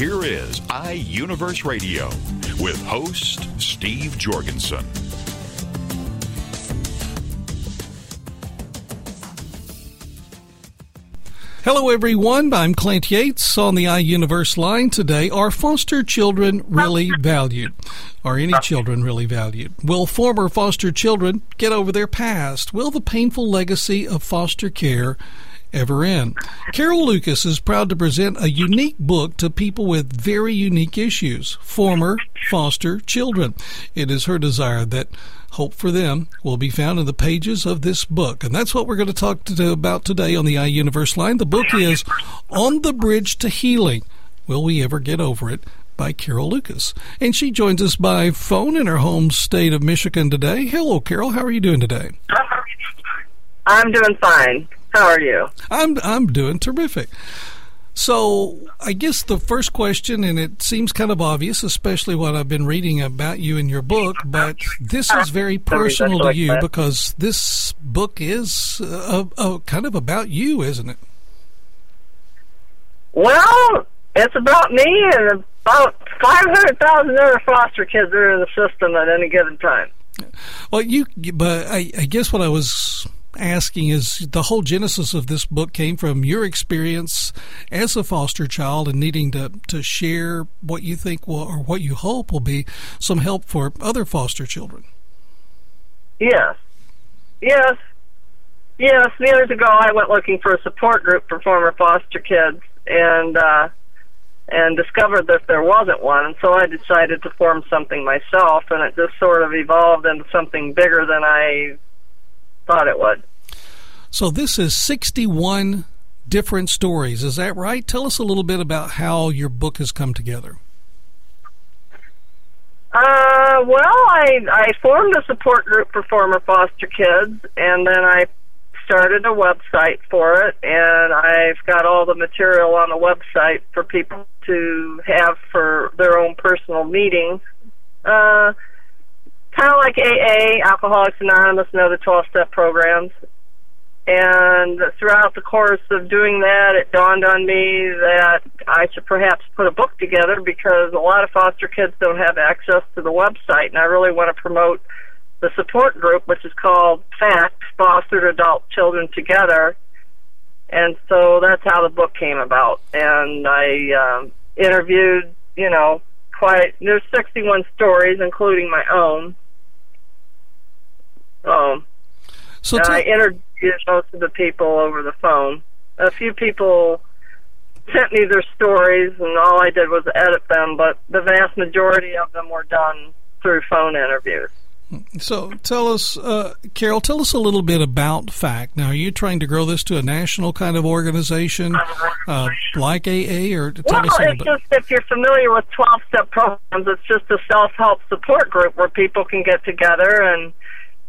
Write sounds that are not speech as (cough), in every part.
Here is iUniverse Radio with host Steve Jorgensen. Hello, everyone. I'm Clint Yates on the iUniverse line today. Are foster children really valued? Are any children really valued? Will former foster children get over their past? Will the painful legacy of foster care ever end. Carol Lucas is proud to present a unique book to people with very unique issues, former foster children. It is her desire that hope for them will be found in the pages of this book. And that's what we're going to talk to, about today on the iUniverse line. The book is On the Bridge to Healing. Will we ever get over it? By Carol Lucas. And she joins us by phone in her home state of Michigan today. Hello, Carol. How are you doing today? I'm doing fine. How are you? I'm I'm doing terrific. So, I guess the first question, and it seems kind of obvious, especially what I've been reading about you in your book, but this is very personal to you because this book is uh, uh, kind of about you, isn't it? Well, it's about me and about 500,000 other foster kids that are in the system at any given time. Well, you, but I, I guess what I was asking is the whole genesis of this book came from your experience as a foster child and needing to, to share what you think will or what you hope will be some help for other foster children. Yes. Yes. Yes. Years ago, I went looking for a support group for former foster kids and, uh, and discovered that there wasn't one. And so I decided to form something myself, and it just sort of evolved into something bigger than I thought it would. So this is 61 different stories. Is that right? Tell us a little bit about how your book has come together. Uh, well, I I formed a support group for former foster kids, and then I started a website for it, and I've got all the material on the website for people to have for their own personal meetings. Uh, like AA, Alcoholics Anonymous, and other 12 step programs. And throughout the course of doing that, it dawned on me that I should perhaps put a book together because a lot of foster kids don't have access to the website, and I really want to promote the support group, which is called FACT, Fostered Adult Children Together. And so that's how the book came about. And I um, interviewed, you know, quite, there's 61 stories, including my own. Um, so t- I interviewed most of the people over the phone. A few people sent me their stories, and all I did was edit them, but the vast majority of them were done through phone interviews. So tell us, uh, Carol, tell us a little bit about FACT. Now, are you trying to grow this to a national kind of organization uh, like AA, or tell well, it's just if you're familiar with 12-step programs, it's just a self-help support group where people can get together and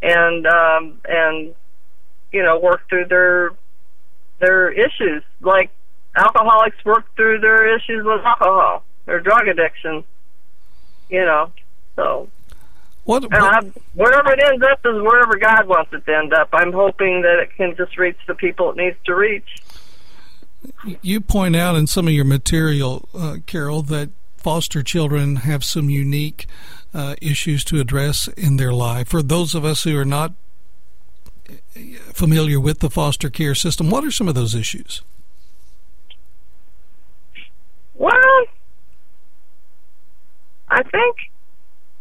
and um, and you know work through their their issues like alcoholics work through their issues with alcohol their drug addiction you know so what, what I, wherever it ends up is wherever God wants it to end up. I'm hoping that it can just reach the people it needs to reach. You point out in some of your material, uh, Carol, that foster children have some unique uh, issues to address in their life. For those of us who are not familiar with the foster care system, what are some of those issues? Well, I think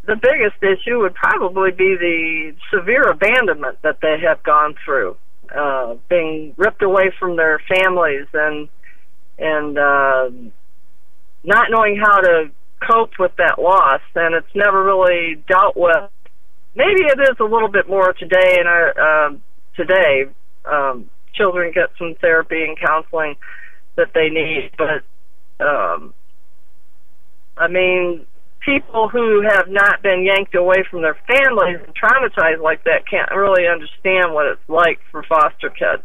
the biggest issue would probably be the severe abandonment that they have gone through, uh, being ripped away from their families and and uh, not knowing how to cope with that loss, and it's never really dealt with. Maybe it is a little bit more today our uh, today. Um, children get some therapy and counseling that they need, but um, I mean, people who have not been yanked away from their families and traumatized like that can't really understand what it's like for foster kids.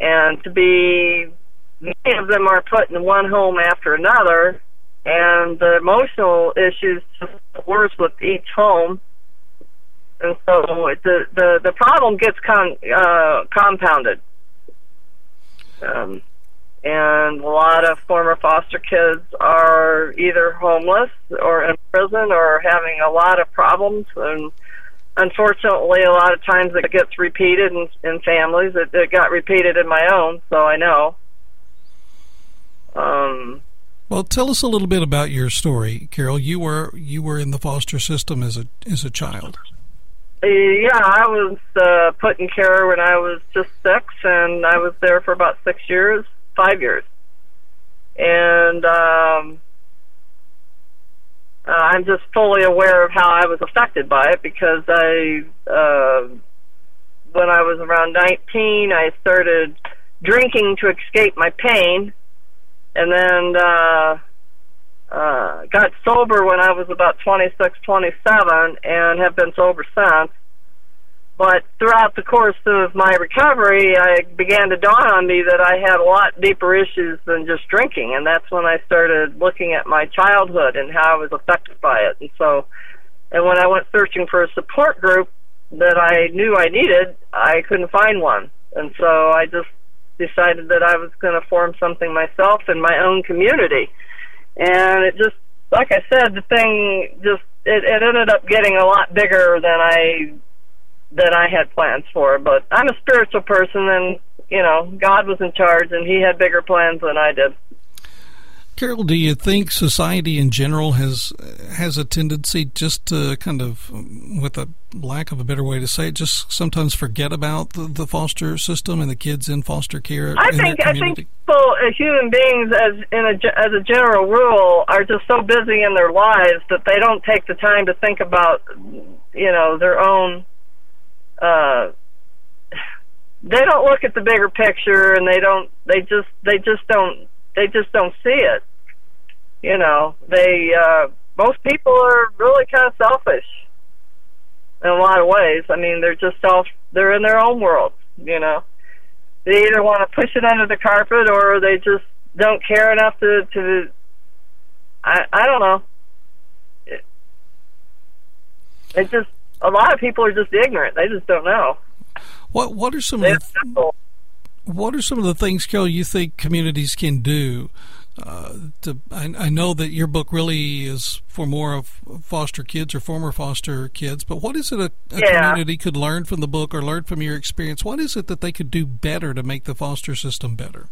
And to be, many of them are put in one home after another, and the emotional issues just worse with each home. And so the the the problem gets con, uh, compounded. Um, and a lot of former foster kids are either homeless or in prison or having a lot of problems and unfortunately a lot of times it gets repeated in, in families it, it got repeated in my own so i know um well tell us a little bit about your story carol. You were you were in the foster system as a as a child. Yeah i was uh put in care when i was just six and i was there for about six years five years. And um, uh, I'm just fully aware of how I was affected by it because I, uh, when I was around 19, I started drinking to escape my pain, and then uh, uh, got sober when I was about 26, 27, and have been sober since. But throughout the course of my recovery, I began to dawn on me that I had a lot deeper issues than just drinking, and that's when I started looking at my childhood and how I was affected by it. And so, and when I went searching for a support group that I knew I needed, I couldn't find one. And so I just decided that I was going to form something myself in my own community. And it just, like I said, the thing just, it, it ended up getting a lot bigger than I than I had plans for. But I'm a spiritual person, and you know, God was in charge, and He had bigger plans than I did. Carol, do you think society in general has has a tendency just to kind of, with a lack of a better way to say it, just sometimes forget about the, the foster system and the kids in foster care? I think I think people, as human beings, as in a as a general rule, are just so busy in their lives that they don't take the time to think about, you know, their own uh, they don't look at the bigger picture and they don't they just they just don't they just don't see it. You know they uh most people are really kind of selfish in a lot of ways. I mean they're just self they're in their own world you know. They either want to push it under the carpet or they just don't care enough to to i i don't know. It, it just a lot of people are just ignorant. They just don't know. What What are some of the, What are some of the things, Carol, you think communities can do? Uh, to, I, I, know that your book really is for more of foster kids or former foster kids, but what is it a, a yeah. community could learn from the book or learn from your experience? What is it that they could do better to make the foster system better?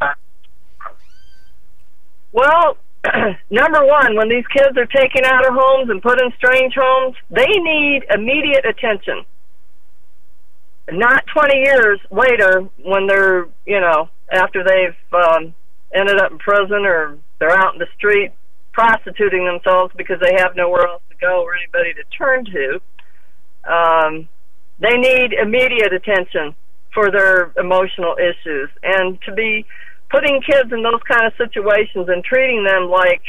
Well, (clears throat) number one, when these kids are taken out of homes and put in strange homes, they need immediate attention. Not 20 years later when they're, you know, after they've um, ended up in prison or they're out in the street prostituting themselves because they have nowhere else to go or anybody to turn to. Um, they need immediate attention for their emotional issues and to be putting kids in those kind of situations and treating them like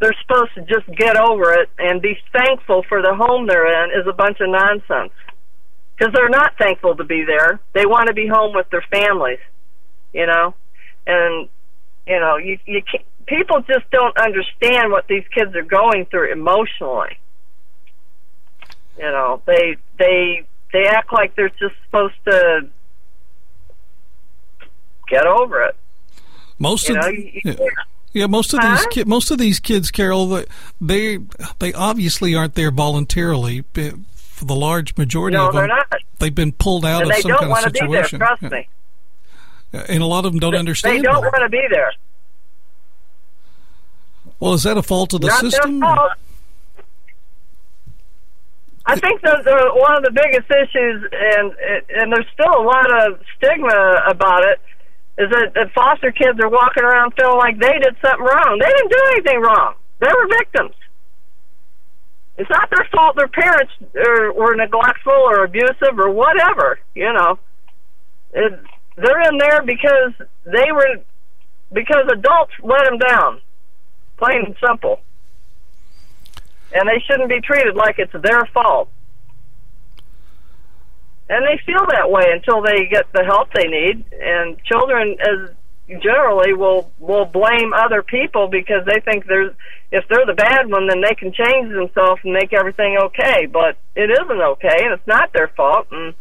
they're supposed to just get over it and be thankful for the home they're in is a bunch of nonsense. Because they're not thankful to be there. They want to be home with their families, you know? And, you know, you, you can't, people just don't understand what these kids are going through emotionally. You know, they, they, they act like they're just supposed to get over it. Most you of know, you, yeah. yeah, most of huh? these ki- most of these kids, Carol, they they obviously aren't there voluntarily. For the large majority no, of them, they're not. they've been pulled out and of some kind of situation. There, trust yeah. me. And a lot of them don't they, understand. They don't want to be there. Well, is that a fault of the not system? I think the, the, one of the biggest issues, and and there's still a lot of stigma about it, is that, that foster kids are walking around feeling like they did something wrong. They didn't do anything wrong. They were victims. It's not their fault their parents are, were neglectful or abusive or whatever, you know. It, they're in there because they were because adults let them down. Plain and simple. and they shouldn't be treated like it's their fault. And they feel that way until they get the help they need. And children, as generally, will will blame other people because they think there's if they're the bad one, then they can change themselves and make everything okay. But it isn't okay, and it's not their fault. And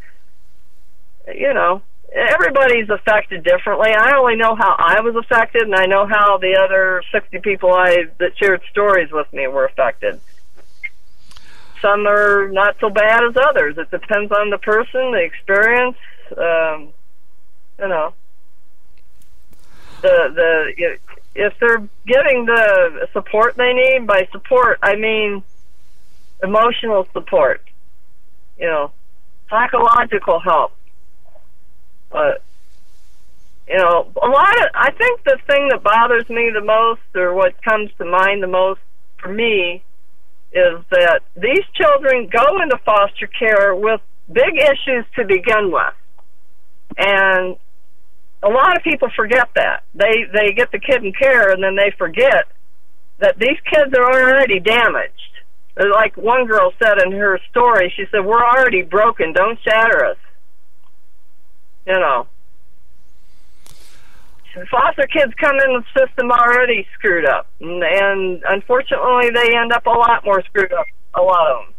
you know, everybody's affected differently. I only know how I was affected, and I know how the other 60 people I that shared stories with me were affected. Some are not so bad as others. It depends on the person, the experience. Um, you know, the the if they're getting the support they need by support, I mean emotional support. You know, psychological help but you know, a lot of I think the thing that bothers me the most, or what comes to mind the most for me, is that these children go into foster care with big issues to begin with, and a lot of people forget that they they get the kid in care and then they forget that these kids are already damaged. Like one girl said in her story, she said, "We're already broken. Don't shatter us." you know. Foster kids come in the system already screwed up, and, and unfortunately, they end up a lot more screwed up. A lot of them.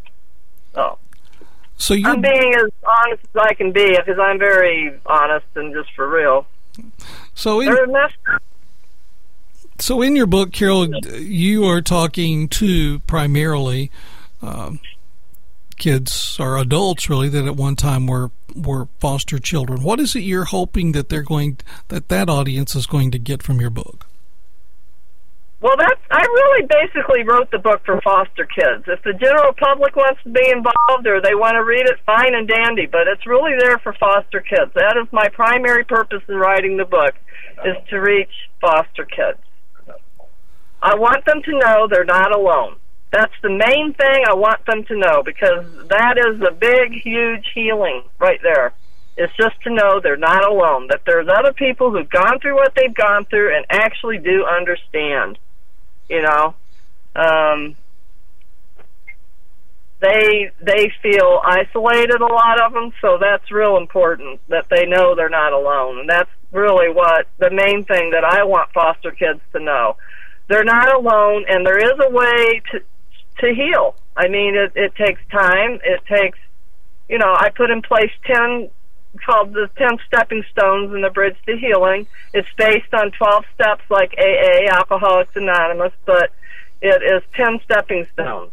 So, so you I'm being as honest as I can be because I'm very honest and just for real. So in, so in your book, Carol, you are talking to primarily um, kids or adults really that at one time were were foster children. What is it you're hoping that they're going that that audience is going to get from your book? Well, that's I really basically wrote the book for foster kids. If the general public wants to be involved or they want to read it, fine and dandy. But it's really there for foster kids. That is my primary purpose in writing the book, is to reach foster kids. I want them to know they're not alone. That's the main thing I want them to know because that is a big, huge healing right there. It's just to know they're not alone, that there's other people who've gone through what they've gone through and actually do understand. You know, um, they they feel isolated a lot of them, so that's real important that they know they're not alone, and that's really what the main thing that I want foster kids to know. They're not alone, and there is a way to to heal. I mean, it, it takes time. It takes, you know, I put in place 10 called the 10 stepping stones in the bridge to healing. It's based on 12 steps like AA, Alcoholics Anonymous, but it is 10 stepping stones.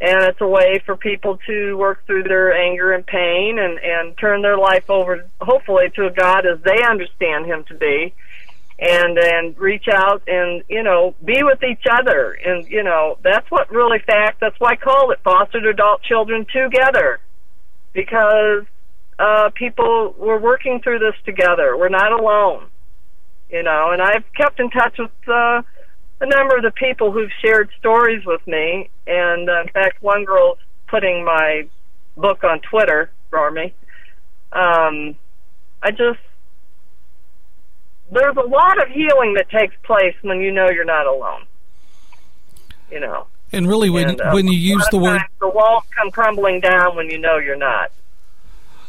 And it's a way for people to work through their anger and pain and, and turn their life over, hopefully, to a God as they understand Him to be and and reach out and you know be with each other and you know that's what really fact that's why I call it fostered adult children together because uh people we're working through this together we're not alone you know and I've kept in touch with uh a number of the people who've shared stories with me and uh, in fact one girl's putting my book on Twitter for me um I just there's a lot of healing that takes place when you know you're not alone. You know. And really, when and, uh, when you use the word, the walls come crumbling down when you know you're not.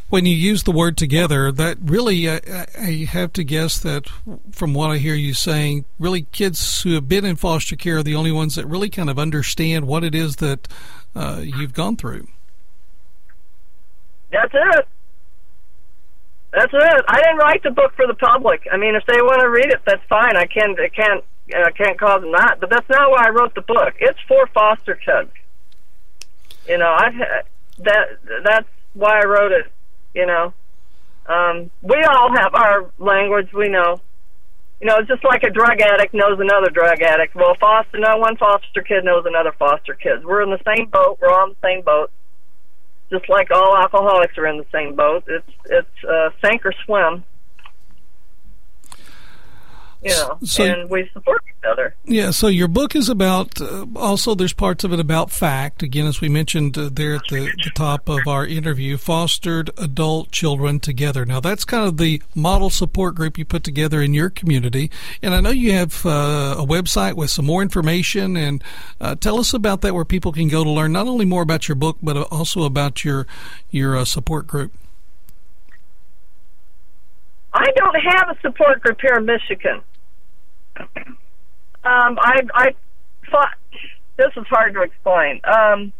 When you use the word together, that really, uh, I have to guess that from what I hear you saying, really kids who have been in foster care are the only ones that really kind of understand what it is that uh, you've gone through. That's it. That's it. I didn't write the book for the public. I mean, if they want to read it, that's fine. I can't. I can't. I can't cause them not. But that's not why I wrote the book. It's for foster kids. You know, I've that. That's why I wrote it. You know, um, we all have our language. We know. You know, it's just like a drug addict knows another drug addict. Well, foster, no one foster kid knows another foster kid. We're in the same boat. We're on the same boat just like all alcoholics are in the same boat. It's it's uh, sink or swim. You know, so, and we support each other. Yeah, so your book is about, uh, also, there's parts of it about FACT. Again, as we mentioned uh, there at the, the top of our interview, Fostered Adult Children Together. Now, that's kind of the model support group you put together in your community. And I know you have uh, a website with some more information. And uh, tell us about that where people can go to learn not only more about your book, but also about your, your uh, support group. I don't have a support group here in Michigan. Um, I I thought this is hard to explain. Um,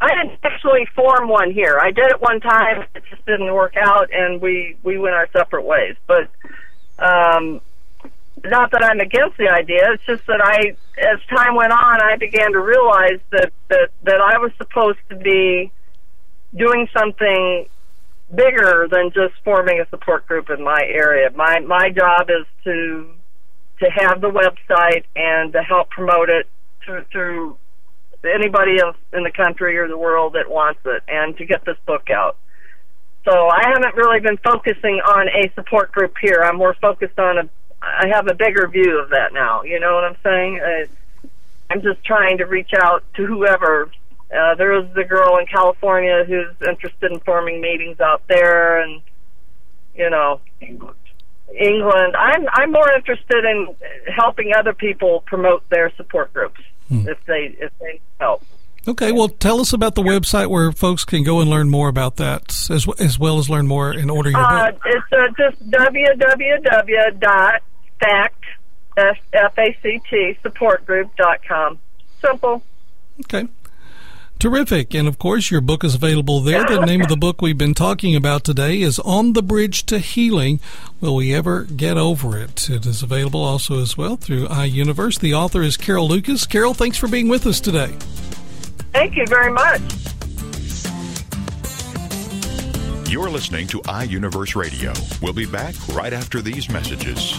I didn't actually form one here. I did it one time. It just didn't work out, and we we went our separate ways. But um, not that I'm against the idea. It's just that I, as time went on, I began to realize that that that I was supposed to be doing something bigger than just forming a support group in my area. My my job is to to have the website and to help promote it through, through anybody else in the country or the world that wants it, and to get this book out. So I haven't really been focusing on a support group here. I'm more focused on a. I have a bigger view of that now. You know what I'm saying? Uh, I'm just trying to reach out to whoever uh, there was a girl in California who's interested in forming meetings out there, and you know, England. I'm I'm more interested in helping other people promote their support groups hmm. if they if they help. Okay, well, tell us about the website where folks can go and learn more about that, as as well as learn more in order your uh, book. It's uh, just www.fact f a c t supportgroup.com. Simple. Okay. Terrific. And of course, your book is available there. The name of the book we've been talking about today is On the Bridge to Healing. Will we ever get over it? It is available also as well through iUniverse. The author is Carol Lucas. Carol, thanks for being with us today. Thank you very much. You're listening to iUniverse Radio. We'll be back right after these messages.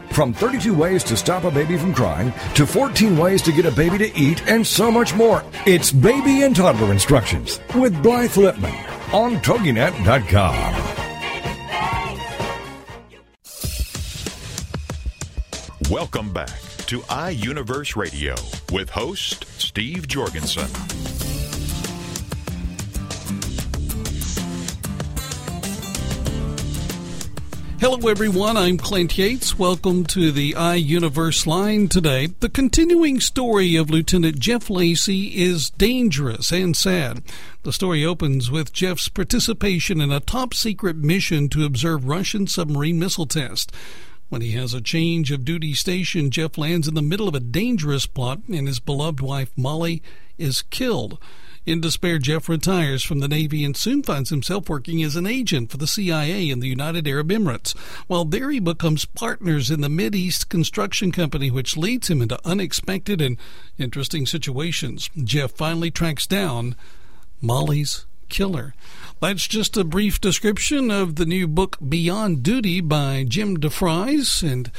From 32 ways to stop a baby from crying to 14 ways to get a baby to eat and so much more. It's Baby and Toddler Instructions with Blythe Lipman on TogiNet.com. Welcome back to iUniverse Radio with host Steve Jorgensen. Hello, everyone. I'm Clint Yates. Welcome to the iUniverse line today. The continuing story of Lieutenant Jeff Lacey is dangerous and sad. The story opens with Jeff's participation in a top secret mission to observe Russian submarine missile tests. When he has a change of duty station, Jeff lands in the middle of a dangerous plot and his beloved wife, Molly, is killed. In despair, Jeff retires from the Navy and soon finds himself working as an agent for the CIA in the United Arab Emirates. While there, he becomes partners in the East construction company, which leads him into unexpected and interesting situations. Jeff finally tracks down Molly's killer. That's just a brief description of the new book Beyond Duty by Jim DeVries and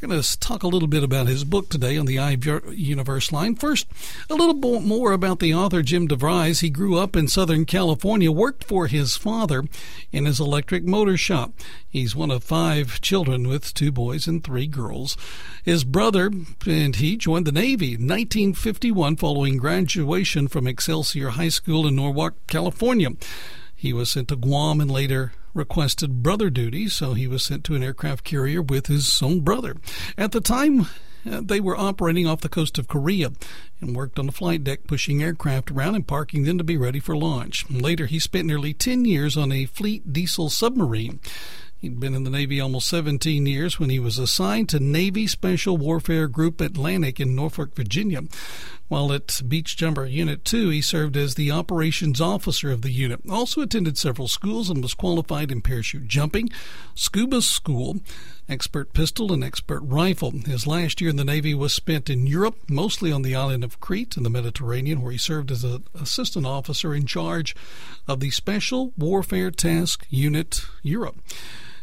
going to talk a little bit about his book today on the iUniverse line. First, a little more about the author Jim DeVries. He grew up in Southern California, worked for his father in his electric motor shop. He's one of five children with two boys and three girls. His brother and he joined the Navy in 1951 following graduation from Excelsior High School in Norwalk, California. He was sent to Guam and later requested brother duty, so he was sent to an aircraft carrier with his own brother. At the time, uh, they were operating off the coast of Korea and worked on the flight deck, pushing aircraft around and parking them to be ready for launch. Later, he spent nearly 10 years on a fleet diesel submarine. He'd been in the Navy almost 17 years when he was assigned to Navy Special Warfare Group Atlantic in Norfolk, Virginia. While at Beach Jumper Unit 2, he served as the operations officer of the unit. Also attended several schools and was qualified in parachute jumping, scuba school, expert pistol, and expert rifle. His last year in the Navy was spent in Europe, mostly on the island of Crete in the Mediterranean, where he served as an assistant officer in charge of the Special Warfare Task Unit Europe.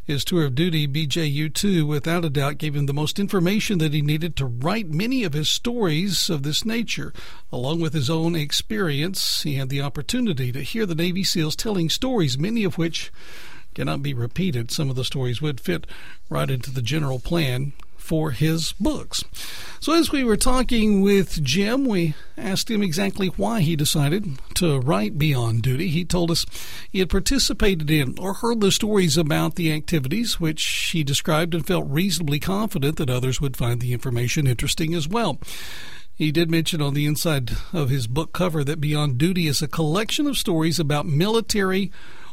His tour of duty, BJU 2, without a doubt gave him the most information that he needed to write many of his stories of this nature. Along with his own experience, he had the opportunity to hear the Navy SEALs telling stories, many of which cannot be repeated. Some of the stories would fit right into the general plan for his books. So, as we were talking with Jim, we asked him exactly why he decided to write Beyond Duty. He told us he had participated in or heard the stories about the activities, which he described and felt reasonably confident that others would find the information interesting as well. He did mention on the inside of his book cover that Beyond Duty is a collection of stories about military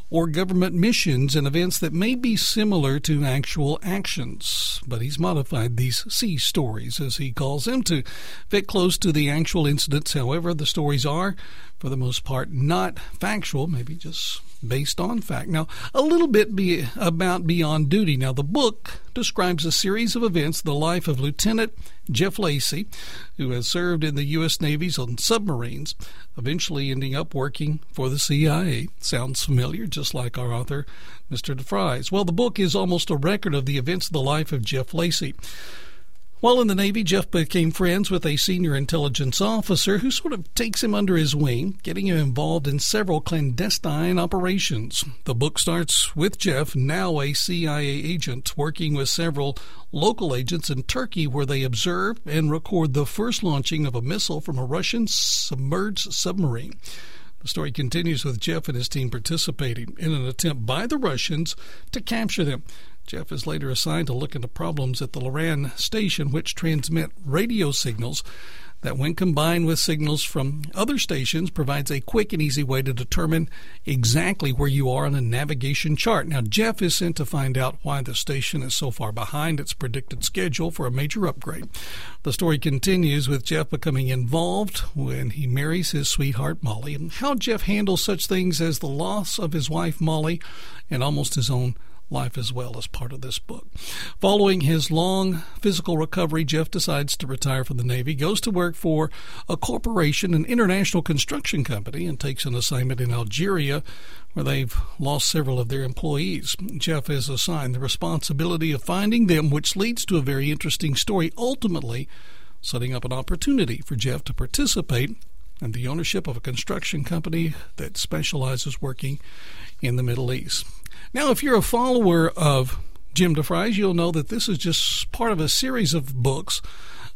or government missions and events that may be similar to actual actions. But he's modified these sea stories, as he calls them, to fit close to the actual incidents. However, the stories are, for the most part, not factual, maybe just based on fact. Now, a little bit be about Beyond Duty. Now, the book describes a series of events, the life of Lieutenant Jeff Lacy, who has served in the U.S. Navy's on submarines, eventually ending up working for the CIA. Sounds familiar, just like our author, Mr. DeVries. Well, the book is almost a record of the events of the life of Jeff Lacy. While in the Navy, Jeff became friends with a senior intelligence officer who sort of takes him under his wing, getting him involved in several clandestine operations. The book starts with Jeff, now a CIA agent, working with several local agents in Turkey where they observe and record the first launching of a missile from a Russian submerged submarine. The story continues with Jeff and his team participating in an attempt by the Russians to capture them. Jeff is later assigned to look into problems at the Loran station, which transmit radio signals that, when combined with signals from other stations, provides a quick and easy way to determine exactly where you are on a navigation chart. Now, Jeff is sent to find out why the station is so far behind its predicted schedule for a major upgrade. The story continues with Jeff becoming involved when he marries his sweetheart Molly, and how Jeff handles such things as the loss of his wife Molly and almost his own life as well as part of this book. Following his long physical recovery, Jeff decides to retire from the Navy, goes to work for a corporation, an international construction company, and takes an assignment in Algeria where they've lost several of their employees. Jeff is assigned the responsibility of finding them, which leads to a very interesting story, ultimately setting up an opportunity for Jeff to participate in the ownership of a construction company that specializes working in the Middle East. Now, if you're a follower of Jim DeVries, you'll know that this is just part of a series of books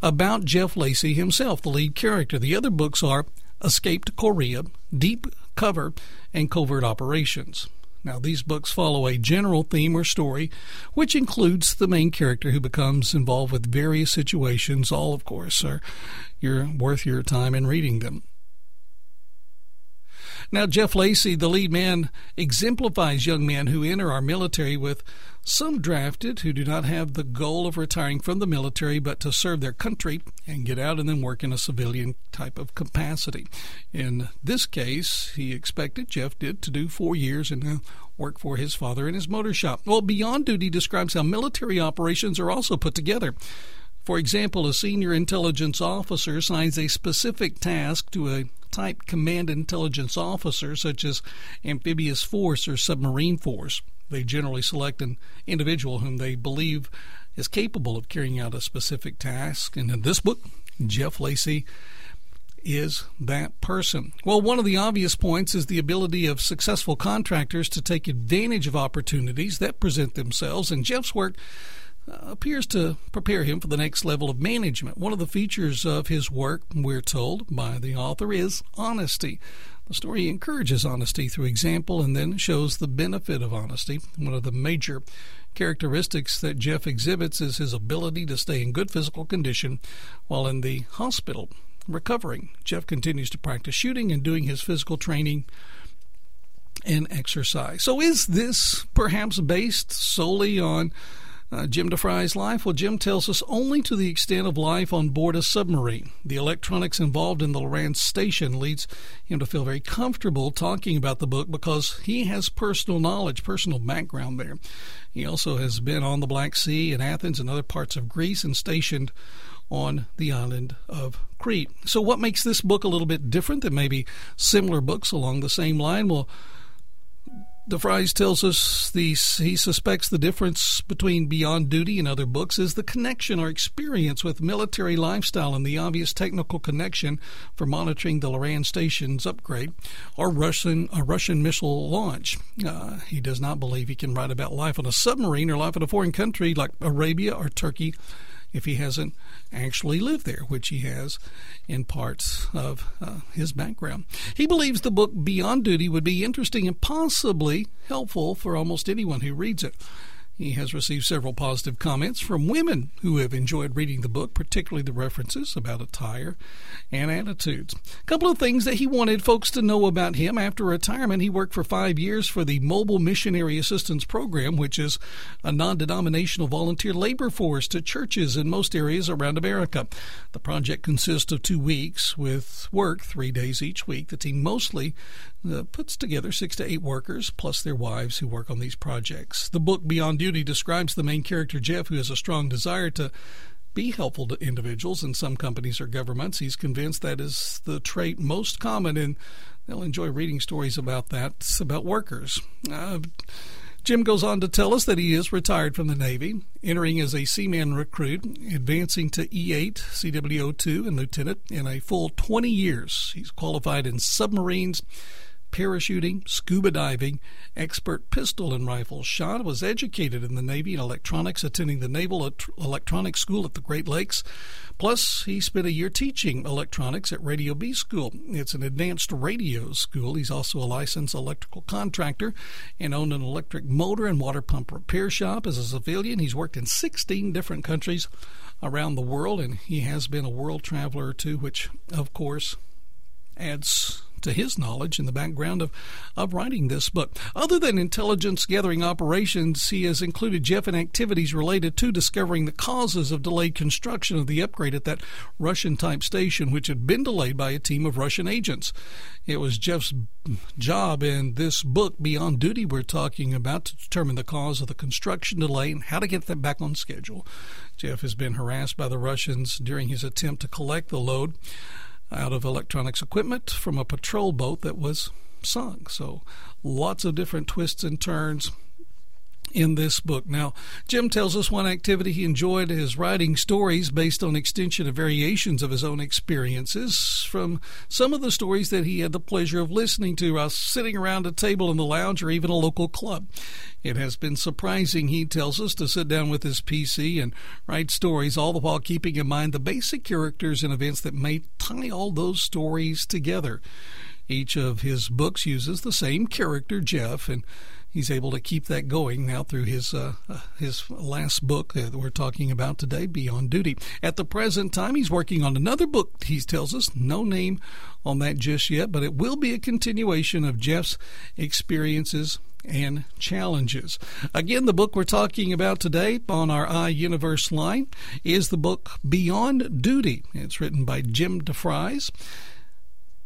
about Jeff Lacy himself, the lead character. The other books are Escape to Korea, Deep Cover, and Covert Operations. Now, these books follow a general theme or story, which includes the main character who becomes involved with various situations. All, of course, are you're worth your time in reading them. Now, Jeff Lacy, the lead man, exemplifies young men who enter our military with some drafted who do not have the goal of retiring from the military but to serve their country and get out and then work in a civilian type of capacity. In this case, he expected, Jeff did, to do four years and uh, work for his father in his motor shop. Well, Beyond Duty describes how military operations are also put together. For example, a senior intelligence officer assigns a specific task to a type command intelligence officer, such as amphibious force or submarine force. They generally select an individual whom they believe is capable of carrying out a specific task. And in this book, Jeff Lacy is that person? Well, one of the obvious points is the ability of successful contractors to take advantage of opportunities that present themselves. And Jeff's work appears to prepare him for the next level of management. One of the features of his work, we're told by the author, is honesty. The story encourages honesty through example and then shows the benefit of honesty. One of the major characteristics that Jeff exhibits is his ability to stay in good physical condition while in the hospital recovering. Jeff continues to practice shooting and doing his physical training and exercise. So, is this perhaps based solely on uh, Jim DeVries' life? Well, Jim tells us only to the extent of life on board a submarine. The electronics involved in the Loran station leads him to feel very comfortable talking about the book because he has personal knowledge, personal background there. He also has been on the Black Sea in Athens and other parts of Greece and stationed on the island of Crete. So, what makes this book a little bit different than maybe similar books along the same line? Well, DeVries tells us the, he suspects the difference between Beyond Duty and other books is the connection or experience with military lifestyle and the obvious technical connection for monitoring the Loran station's upgrade or Russian a Russian missile launch. Uh, he does not believe he can write about life on a submarine or life in a foreign country like Arabia or Turkey if he hasn't actually lived there, which he has in parts of uh, his background. He believes the book Beyond Duty would be interesting and possibly helpful for almost anyone who reads it. He has received several positive comments from women who have enjoyed reading the book, particularly the references about attire and attitudes. A couple of things that he wanted folks to know about him. After retirement, he worked for five years for the Mobile Missionary Assistance Program, which is a non denominational volunteer labor force to churches in most areas around America. The project consists of two weeks with work three days each week. The team mostly uh, puts together six to eight workers plus their wives who work on these projects. The book Beyond Duty describes the main character, Jeff, who has a strong desire to be helpful to individuals in some companies or governments. He's convinced that is the trait most common, and they'll enjoy reading stories about that, about workers. Uh, Jim goes on to tell us that he is retired from the Navy, entering as a seaman recruit, advancing to E8, CWO2, and lieutenant in a full 20 years. He's qualified in submarines parachuting, scuba diving, expert pistol and rifle shot, was educated in the Navy in electronics, attending the Naval Electronics School at the Great Lakes. Plus, he spent a year teaching electronics at Radio B School. It's an advanced radio school. He's also a licensed electrical contractor and owned an electric motor and water pump repair shop. As a civilian, he's worked in 16 different countries around the world, and he has been a world traveler too, which, of course, adds to his knowledge in the background of, of writing this book. Other than intelligence gathering operations, he has included Jeff in activities related to discovering the causes of delayed construction of the upgrade at that Russian type station, which had been delayed by a team of Russian agents. It was Jeff's job in this book, Beyond Duty, we're talking about, to determine the cause of the construction delay and how to get that back on schedule. Jeff has been harassed by the Russians during his attempt to collect the load out of electronics equipment from a patrol boat that was sunk. So lots of different twists and turns in this book. Now, Jim tells us one activity he enjoyed is writing stories based on extension of variations of his own experiences from some of the stories that he had the pleasure of listening to while sitting around a table in the lounge or even a local club. It has been surprising, he tells us, to sit down with his PC and write stories, all the while keeping in mind the basic characters and events that may tie all those stories together. Each of his books uses the same character, Jeff, and he's able to keep that going now through his uh, uh, his last book that we're talking about today, Beyond Duty. At the present time, he's working on another book. He tells us no name on that just yet, but it will be a continuation of Jeff's experiences and challenges. Again, the book we're talking about today on our iUniverse line is the book Beyond Duty. It's written by Jim DeVries.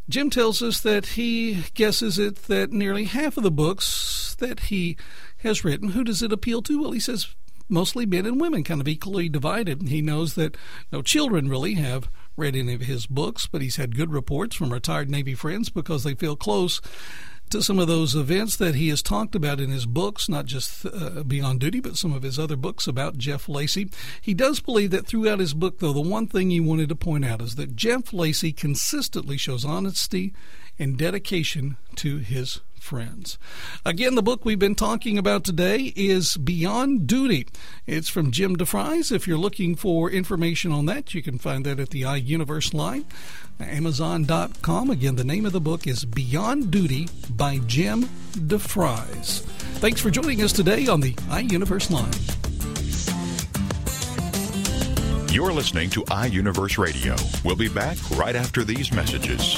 Jim tells us that he guesses it that nearly half of the books that he has written, who does it appeal to? Well, he says mostly men and women, kind of equally divided. He knows that no children really have read any of his books, but he's had good reports from retired Navy friends because they feel close to some of those events that he has talked about in his books, not just uh, Beyond Duty, but some of his other books about Jeff Lacy. He does believe that throughout his book, though, the one thing he wanted to point out is that Jeff Lacy consistently shows honesty and dedication to his friends. Again, the book we've been talking about today is Beyond Duty. It's from Jim DeVries. If you're looking for information on that, you can find that at the iUniverse line. Amazon.com. Again, the name of the book is Beyond Duty by Jim DeVries. Thanks for joining us today on the iUniverse line. You're listening to iUniverse Radio. We'll be back right after these messages.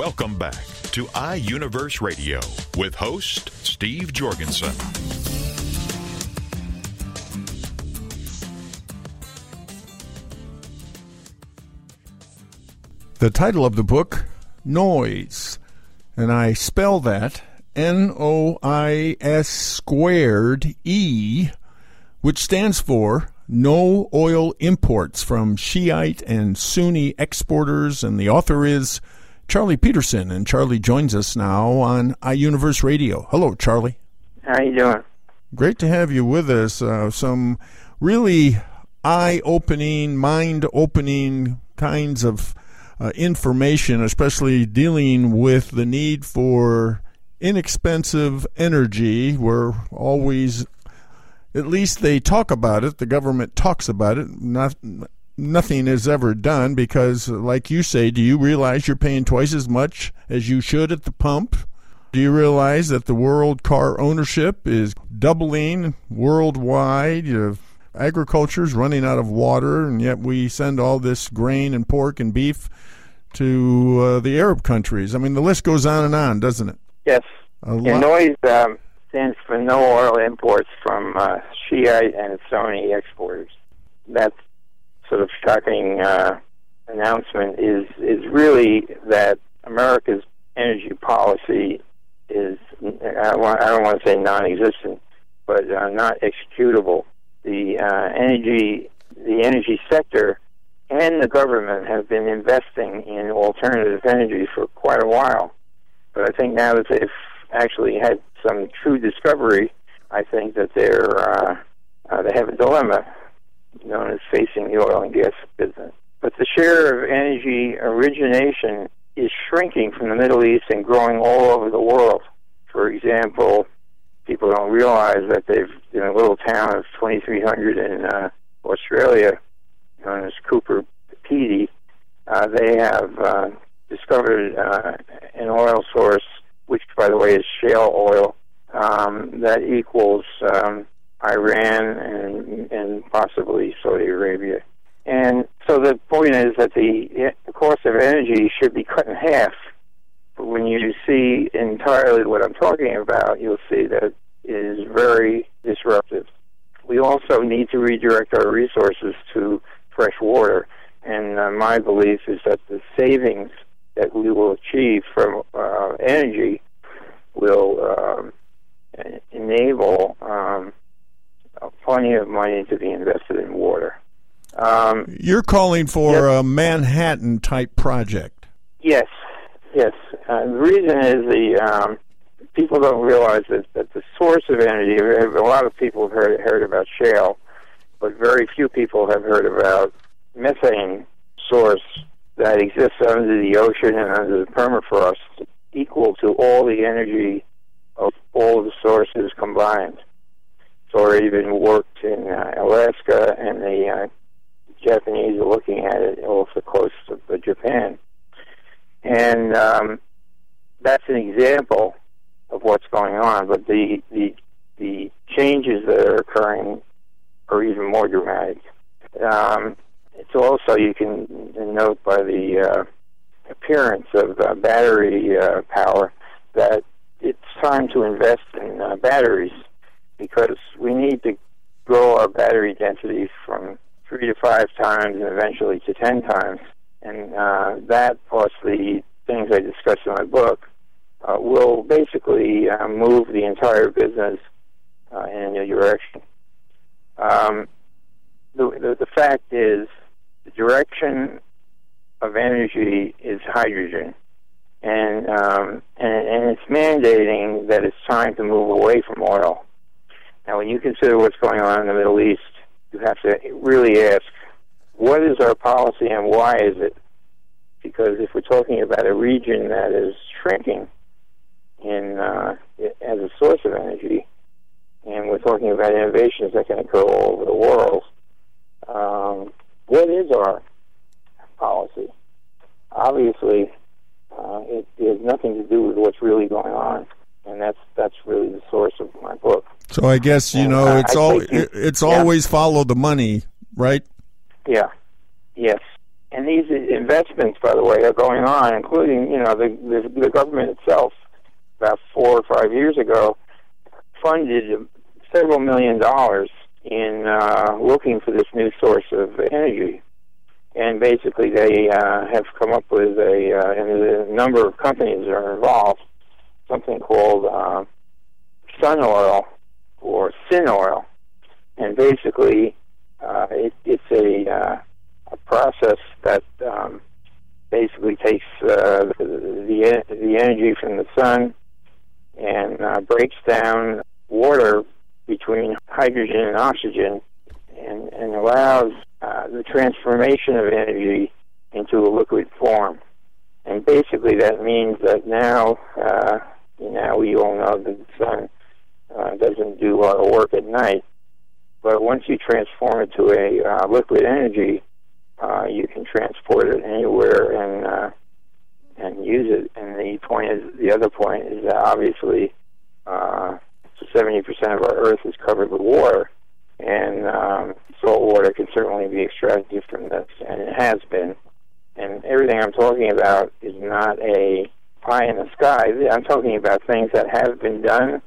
Welcome back to iUniverse Radio with host Steve Jorgensen. The title of the book, Noise, and I spell that N O I S squared E, which stands for No Oil Imports from Shiite and Sunni exporters, and the author is Charlie Pedersen, and Charlie joins us now on iUniverse Radio. Hello, Charlie. How you doing? Great to have you with us. Uh, some really eye-opening, mind-opening kinds of uh, information, especially dealing with the need for inexpensive energy. We're always, at least they talk about it. The government talks about it. Not nothing is ever done because, like you say, do you realize you're paying twice as much as you should at the pump? Do you realize that the world car ownership is doubling worldwide? You agriculture is running out of water, and yet we send all this grain and pork and beef to uh, the Arab countries. I mean, the list goes on and on, doesn't it? Yes. Noise um, stands for no oil imports from uh, Shiite and Sunni exporters. That's sort of shocking uh, announcement is is really that America's energy policy is I, don't want to say non-existent, but uh, not executable. The uh, energy the energy sector and the government have been investing in alternative energy for quite a while, but I think now that they've actually had some true discovery, I think that they're uh, uh, they have a dilemma known as facing the oil and gas business. But the share of energy origination is shrinking from the Middle East and growing all over the world. For example, people don't realize that they've in a little town of 2,300 in uh, Australia, known as Coober Pedy, uh, they have uh, discovered uh, an oil source, which, by the way, is shale oil, um, that equals um, Iran and and possibly Saudi Arabia. And so the point is that the, cost of energy should be cut in half. But when you see entirely what I'm talking about, you'll see that it is very disruptive. We also need to redirect our resources to fresh water. And uh, my belief is that the savings that we will achieve from uh, energy will um, enable um, plenty of money to be invested in water. Um, You're calling for a Manhattan type project. Yes, yes. Uh, the reason is the um, people don't realize that, that the source of energy. A lot of people have heard, heard about shale, but very few people have heard about methane source that exists under the ocean and under the permafrost, equal to all the energy of all the sources combined. It's even worked in uh, Alaska, and the uh, Japanese are looking at it off the coast of uh, Japan. And um, that's an example of what's going on. But the the the changes that are occurring are even more dramatic. Um, it's also you can note by the uh, appearance of uh, battery uh, power that it's time to invest in uh, batteries because we need to grow our battery density from three to five times and eventually to ten times and uh, that plus the things I discuss in my book uh, will basically uh, move the entire business uh, in a new direction. Um, the, the, the fact is, the direction of energy is hydrogen, and, um, and and it's mandating that it's time to move away from oil. Now, when you consider what's going on in the Middle East, you have to really ask, what is our policy and why is it? Because if we're talking about a region that is shrinking in uh, as a source of energy, and we're talking about innovations that can occur all over the world, um, what is our policy? Obviously, uh, it, it has nothing to do with what's really going on, and that's that's really the source of my book. So I guess you And, know it's I all think you- it's yeah. always follow the money, right? Yeah. Yes. And these investments, by the way, are going on, including you know the the, the government itself. About four or five years ago, funded several million dollars in uh, looking for this new source of energy. And basically, they uh, have come up with a, uh, and a number of companies are involved, something called uh, sun oil or sin oil. And basically, uh, it, it's a, uh, a process that um, basically takes uh, the, the energy from the sun and uh, breaks down water between hydrogen and oxygen and, and allows uh, the transformation of energy into a liquid form. And basically, that means that now, uh, now we all know that the sun uh, doesn't do a lot of work at night. But once you transform it to a uh, liquid energy, uh, you can transport it anywhere and uh, and use it. And the point is, the other point is that obviously, uh, seventy percent of our Earth is covered with water, and um, salt water can certainly be extracted from this, and it has been. And everything I'm talking about is not a pie in the sky. I'm talking about things that have been done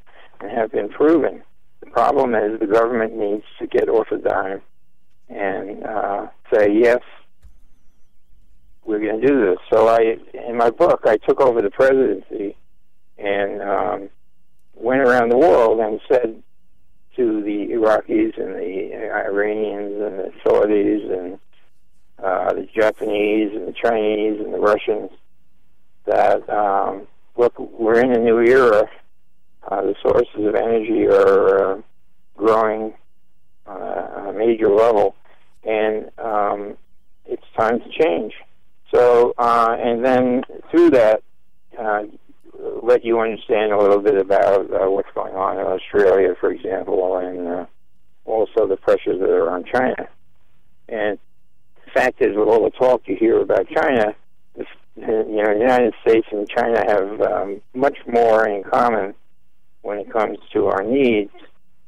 have been proven. The problem is the government needs to get off a dime and uh, say yes, we're going to do this. So I, in my book, I took over the presidency and um, went around the world and said to the Iraqis and the Iranians and the Saudis and uh, the Japanese and the Chinese and the Russians that um, look, we're in a new era. Uh, the sources of energy are uh, growing on a, on a major level, and um, it's time to change. So, uh, and then through that, uh, let you understand a little bit about uh, what's going on in Australia, for example, and uh, also the pressures that are on China. And the fact is, with all the talk you hear about China, this, you know, the United States and China have um, much more in common when it comes to our needs.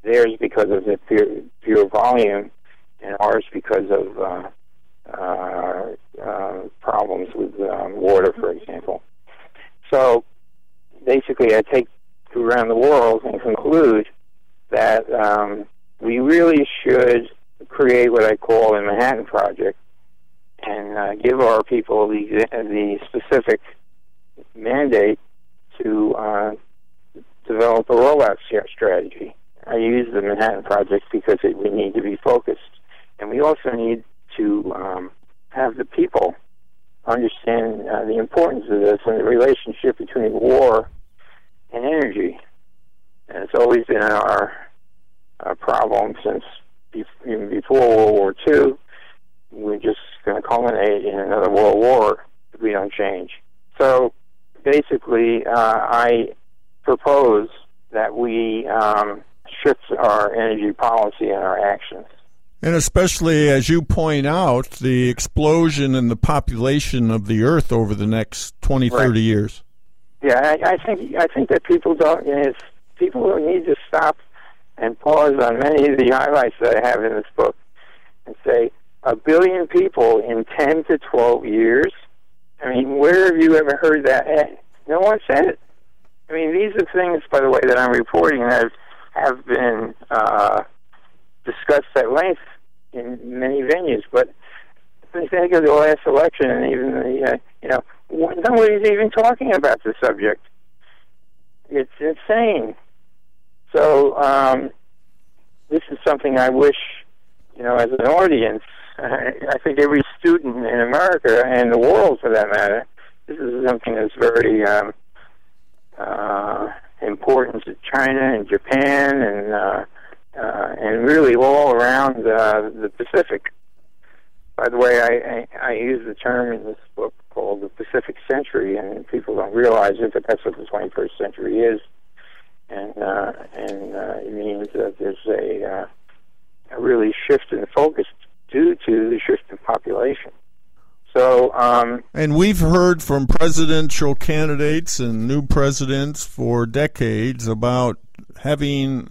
Theirs because of the pure, pure volume, and ours because of uh, uh, uh, problems with um, water, for example. So basically, I take around the world and conclude that um, we really should create what I call the Manhattan Project and uh, give our people the, the specific mandate to uh, develop a rollout strategy. I use the Manhattan Project because it, we need to be focused, and we also need to um, have the people understand uh, the importance of this and the relationship between war and energy. And it's always been our problem since be- even before World War II. We're just going to culminate in another world war if we don't change. So basically, uh, I propose that we um, shift our energy policy and our actions. And especially as you point out, the explosion in the population of the Earth over the next 20, Right. 30 years. Yeah, I, I think I think that people don't. It's, people need to stop and pause on many of the highlights that I have in this book and say a billion people in ten to twelve years. I mean, where have you ever heard that? Eh, No one said it. I mean, these are things, by the way, that I'm reporting that have been uh, discussed at length in many venues. But think of the last election and even the, uh, you know, nobody's even talking about the subject. It's insane. So um, this is something I wish, you know, as an audience, (laughs) I think every student in America and the world, for that matter, this is something that's very um, uh, important to China and Japan and uh, uh, and really all around uh, the Pacific. By the way, I, I, I use the term in this book called the Pacific Century, and people don't realize it, but that's what the 21st century is. And uh, and uh, it means that there's a, uh, a really shift in focus due to the shift in population. So, um, and we've heard from presidential candidates and new presidents for decades about having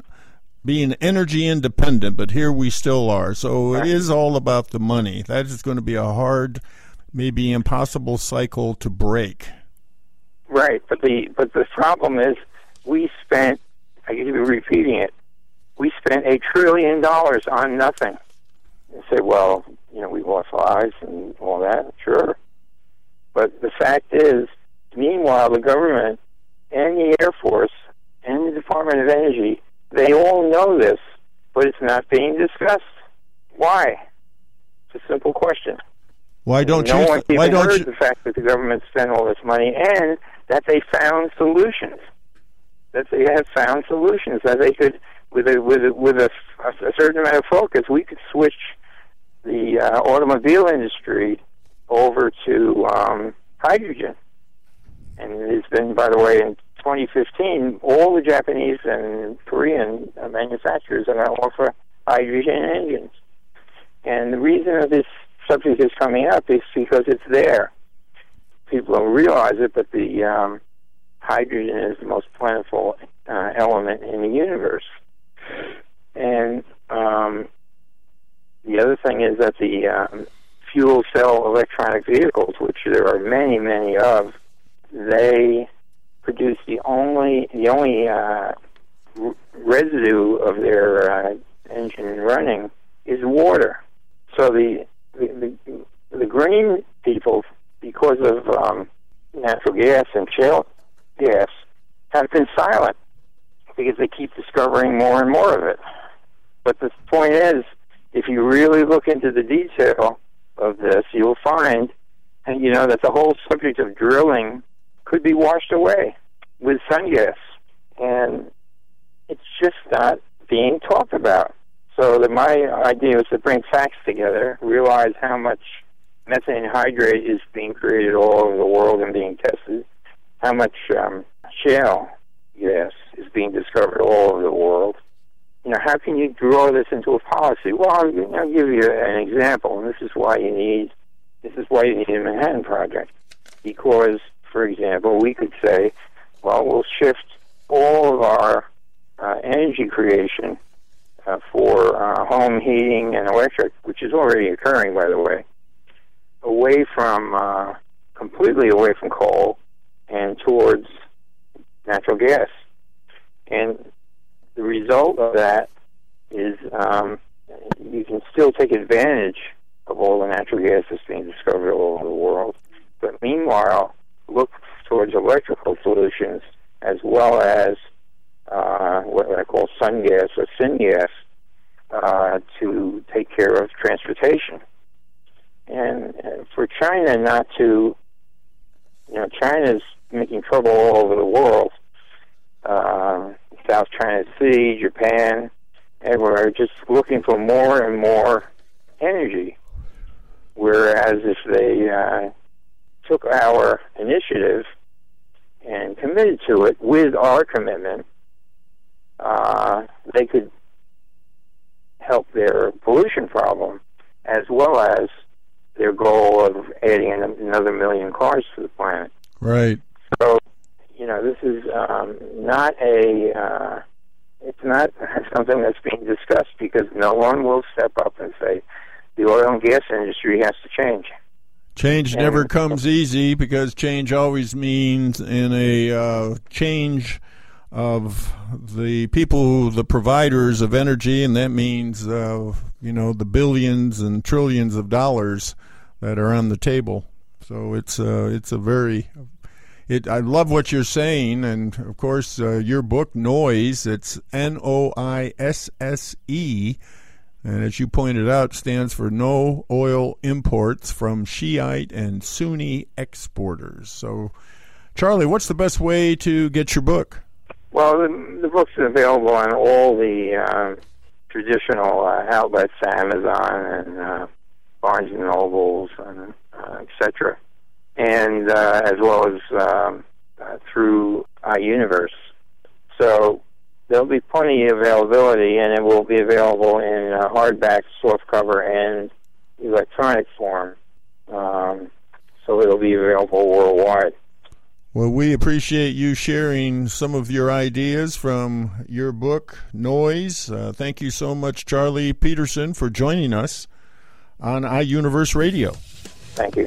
being energy independent, but here we still are. So it is all about the money. That is going to be a hard, maybe impossible cycle to break. Right, but the but the problem is we spent. I keep repeating it. We spent a trillion dollars on nothing. You say, well, you know, we lost lives and all that. Sure, but the fact is, meanwhile, the government and the Air Force and the Department of Energy they all know this, but it's not being discussed. Why? It's a simple question. Why don't no you? one why don't heard you? the fact that the government spent all this money and that they found solutions. That they have found solutions that they could, with a with a, with a, a certain amount of focus, we could switch the uh, automobile industry over to um, hydrogen. And it's been, by the way, in 2015, all the Japanese and Korean manufacturers are now offer hydrogen engines. And the reason this subject is coming up is because it's there. People don't realize it, but the um, hydrogen is the most plentiful uh, element in the universe. And um, the other thing is that the um, fuel cell electronic vehicles, which there are many, many of, they produce the only the only uh, residue of their uh, engine running is water. So the the, the, the green people, because of um, natural gas and shale gas, have been silent because they keep discovering more and more of it. But the point is, if you really look into the detail of this, you'll find, and you know, that the whole subject of drilling could be washed away with sun gas. And it's just not being talked about. So the, my idea was to bring facts together, realize how much methane hydrate is being created all over the world and being tested, how much um, shale gas is being discovered all over the world. You know, how can you draw this into a policy? Well, I'll, I'll give you an example, and this is why you need this is why you need a Manhattan Project, because for example, we could say, well, we'll shift all of our uh, energy creation uh, for uh, home heating and electric, which is already occurring, by the way, away from uh, completely away from coal and towards natural gas. And the result of that is um, you can still take advantage of all the natural gas that's being discovered all over the world. But meanwhile, look towards electrical solutions as well as uh, what I call sun gas or syngas uh, to take care of transportation. And for China not to, you know, China's making trouble all over the world. Uh, South China Sea, Japan, everywhere, just looking for more and more energy. Whereas if they uh, took our initiative and committed to it with our commitment, uh, they could help their pollution problem as well as their goal of adding another million cars to the planet. Right. So, you know, this is um, not a. Uh, it's not (laughs) something that's being discussed because no one will step up and say the oil and gas industry has to change. Change never comes easy because change always means in a uh, change of the people, the providers of energy, and that means uh, you know the billions and trillions of dollars that are on the table. So it's uh, it's a very it. I love what you're saying, and of course uh, your book Noise. It's N O I S S E, and as you pointed out, stands for No Oil Imports from Shiite and Sunni Exporters. So, Charlie, what's the best way to get your book? Well, the, the book's available on all the uh, traditional uh, outlets, Amazon and uh, Barnes and Nobles, and uh, etc., and uh, as well as um, uh, through iUniverse. So there'll be plenty of availability, and it will be available in uh, hardback, softcover, and electronic form. Um, so it'll be available worldwide. Well, we appreciate you sharing some of your ideas from your book, Noise. Uh, thank you so much, Charlie Pedersen, for joining us on iUniverse Radio. Thank you.